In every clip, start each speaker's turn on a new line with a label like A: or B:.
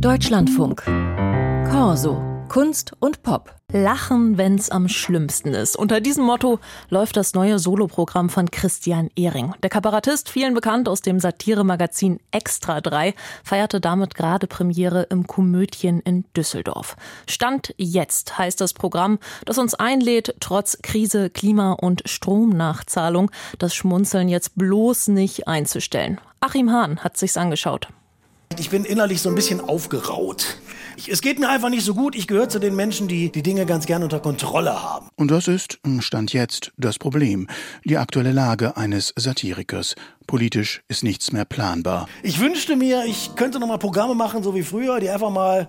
A: Deutschlandfunk. Corso. Kunst und Pop. Lachen, wenn's am schlimmsten ist. Unter diesem Motto läuft das neue Soloprogramm von Christian Ehring. Der Kabarettist, vielen bekannt aus dem Satiremagazin Extra 3, feierte damit gerade Premiere im Komödien in Düsseldorf. Stand jetzt heißt das Programm, das uns einlädt, trotz Krise, Klima und Stromnachzahlung das Schmunzeln jetzt bloß nicht einzustellen. Achim Hahn hat sich's angeschaut.
B: Ich bin innerlich so ein bisschen aufgeraut. Ich, es geht mir einfach nicht so gut. Ich gehöre zu den Menschen, die die Dinge ganz gern unter Kontrolle haben.
C: Und das ist, Stand jetzt, das Problem. Die aktuelle Lage eines Satirikers. Politisch ist nichts mehr planbar.
B: Ich wünschte mir, ich könnte noch mal Programme machen, so wie früher, die einfach mal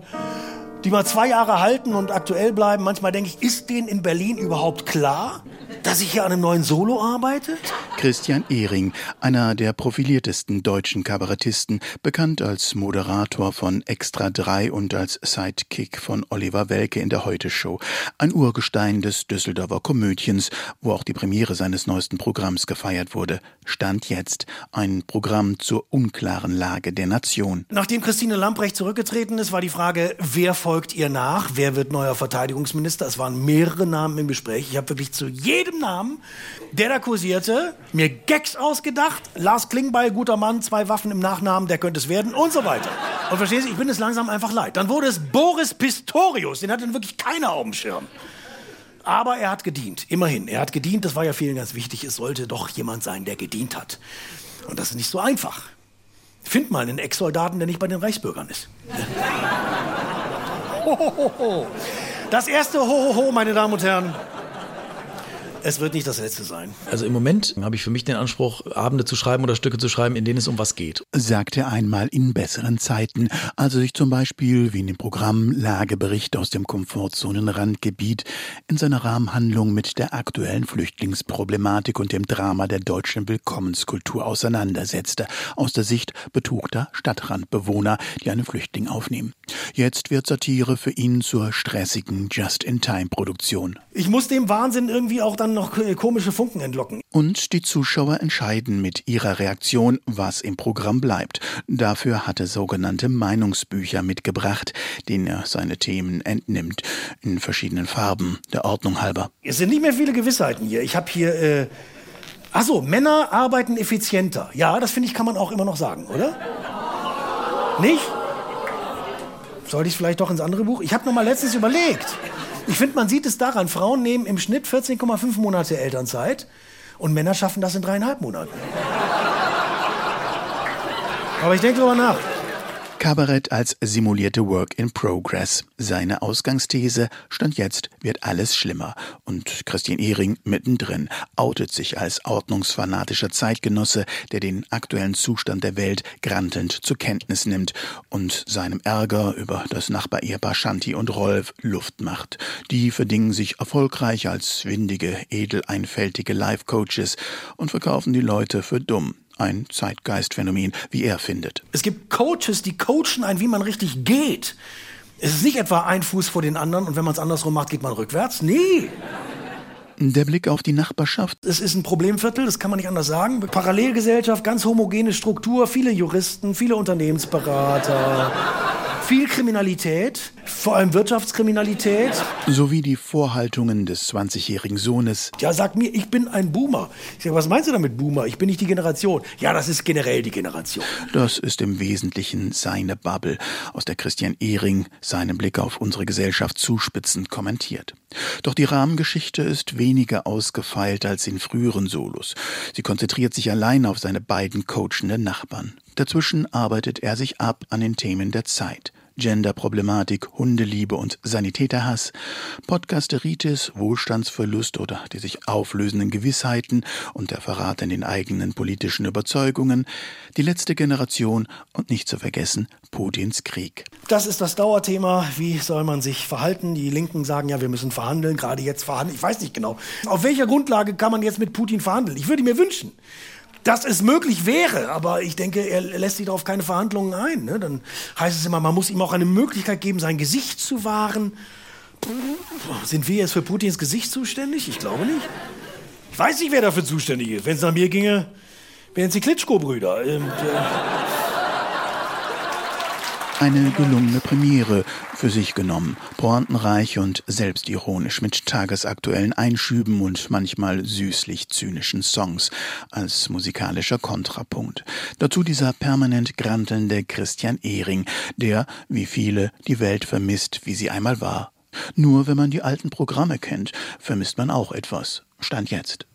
B: die mal zwei Jahre halten und aktuell bleiben. Manchmal denke ich, ist denen in Berlin überhaupt klar, dass ich hier an einem neuen Solo arbeite?
C: Christian Ehring, einer der profiliertesten deutschen Kabarettisten, bekannt als Moderator von Extra 3 und als Sidekick von Oliver Welke in der Heute-Show. Ein Urgestein des Düsseldorfer Komödiens, wo auch die Premiere seines neuesten Programms gefeiert wurde. Stand jetzt ein Programm zur unklaren Lage der Nation.
B: Nachdem Christine Lamprecht zurückgetreten ist, war die Frage, wer folgt ihr nach? Wer wird neuer Verteidigungsminister? Es waren mehrere Namen im Gespräch. Ich habe wirklich zu jedem Namen, der da kursierte, mir Gags ausgedacht. Lars Klingbeil, guter Mann, zwei Waffen im Nachnamen, der könnte es werden und so weiter. Und verstehen Sie, ich bin es langsam einfach leid. Dann wurde es Boris Pistorius, den hatte wirklich keiner auf dem Schirm. Aber er hat gedient, immerhin. Er hat gedient, das war ja vielen ganz wichtig. Es sollte doch jemand sein, der gedient hat. Und das ist nicht so einfach. Find mal einen Ex-Soldaten, der nicht bei den Reichsbürgern ist. Das erste Hohoho, meine Damen und Herren, es wird nicht das letzte sein.
D: Also im Moment habe ich für mich den Anspruch, Abende zu schreiben oder Stücke zu schreiben, in denen es um was geht.
C: Sagt er einmal in besseren Zeiten, also sich zum Beispiel wie in dem Programm Lagebericht aus dem Komfortzonenrandgebiet in seiner Rahmenhandlung mit der aktuellen Flüchtlingsproblematik und dem Drama der deutschen Willkommenskultur auseinandersetzte, aus der Sicht betuchter Stadtrandbewohner, die einen Flüchtling aufnehmen. Jetzt wird Satire für ihn zur stressigen Just-in-Time-Produktion.
B: Ich muss dem Wahnsinn irgendwie auch dann noch komische Funken entlocken.
C: Und die Zuschauer entscheiden mit ihrer Reaktion, was im Programm bleibt. Dafür hat er sogenannte Meinungsbücher mitgebracht, denen er seine Themen entnimmt, in verschiedenen Farben, der Ordnung halber.
B: Es sind nicht mehr viele Gewissheiten hier. Ich habe hier, äh, achso, Männer arbeiten effizienter. Ja, das finde ich, kann man auch immer noch sagen, oder? Nicht? Sollte ich vielleicht doch ins andere Buch? Ich habe noch mal letztens überlegt. Ich finde, man sieht es daran, Frauen nehmen im Schnitt 14,5 Monate Elternzeit und Männer schaffen das in dreieinhalb Monaten. Aber ich denke drüber nach.
C: Kabarett als simulierte Work in Progress. Seine Ausgangsthese stand jetzt wird alles schlimmer und Christian Ehring mittendrin outet sich als ordnungsfanatischer Zeitgenosse, der den aktuellen Zustand der Welt grantend zur Kenntnis nimmt und seinem Ärger über das Nachbarehepaar Shanti und Rolf Luft macht. Die verdingen sich erfolgreich als windige, edel einfältige Life-Coaches und verkaufen die Leute für dumm ein Zeitgeistphänomen, wie er findet.
B: Es gibt Coaches, die coachen einen, wie man richtig geht. Es ist nicht etwa ein Fuß vor den anderen und wenn man es andersrum macht, geht man rückwärts. Nee.
C: Der Blick auf die Nachbarschaft.
B: Es ist ein Problemviertel, das kann man nicht anders sagen. Parallelgesellschaft, ganz homogene Struktur, viele Juristen, viele Unternehmensberater viel Kriminalität, vor allem Wirtschaftskriminalität.
C: Sowie die Vorhaltungen des 20-jährigen Sohnes.
B: Ja, sag mir, ich bin ein Boomer. Ich sag, was meinst du damit, Boomer? Ich bin nicht die Generation. Ja, das ist generell die Generation.
C: Das ist im Wesentlichen seine Bubble, aus der Christian Ehring seinen Blick auf unsere Gesellschaft zuspitzend kommentiert. Doch die Rahmengeschichte ist weniger ausgefeilt als in früheren Solos. Sie konzentriert sich allein auf seine beiden coachenden Nachbarn. Dazwischen arbeitet er sich ab an den Themen der Zeit. Genderproblematik, Hundeliebe und Sanitäterhass, Podcasteritis, Wohlstandsverlust oder die sich auflösenden Gewissheiten und der Verrat in den eigenen politischen Überzeugungen, die letzte Generation und nicht zu vergessen Putins Krieg.
B: Das ist das Dauerthema. Wie soll man sich verhalten? Die Linken sagen ja, wir müssen verhandeln, gerade jetzt verhandeln. Ich weiß nicht genau. Auf welcher Grundlage kann man jetzt mit Putin verhandeln? Ich würde mir wünschen, dass es möglich wäre, aber ich denke, er lässt sich darauf keine Verhandlungen ein. Ne? Dann heißt es immer, man muss ihm auch eine Möglichkeit geben, sein Gesicht zu wahren. Sind wir jetzt für Putins Gesicht zuständig? Ich glaube nicht. Ich weiß nicht, wer dafür zuständig ist. Wenn es nach mir ginge, wären es die Klitschko-Brüder. Und, äh
C: Eine gelungene Premiere für sich genommen, pointenreich und selbstironisch mit tagesaktuellen Einschüben und manchmal süßlich zynischen Songs als musikalischer Kontrapunkt. Dazu dieser permanent grantelnde Christian Ehring, der, wie viele, die Welt vermisst, wie sie einmal war. Nur wenn man die alten Programme kennt, vermisst man auch etwas. Stand jetzt.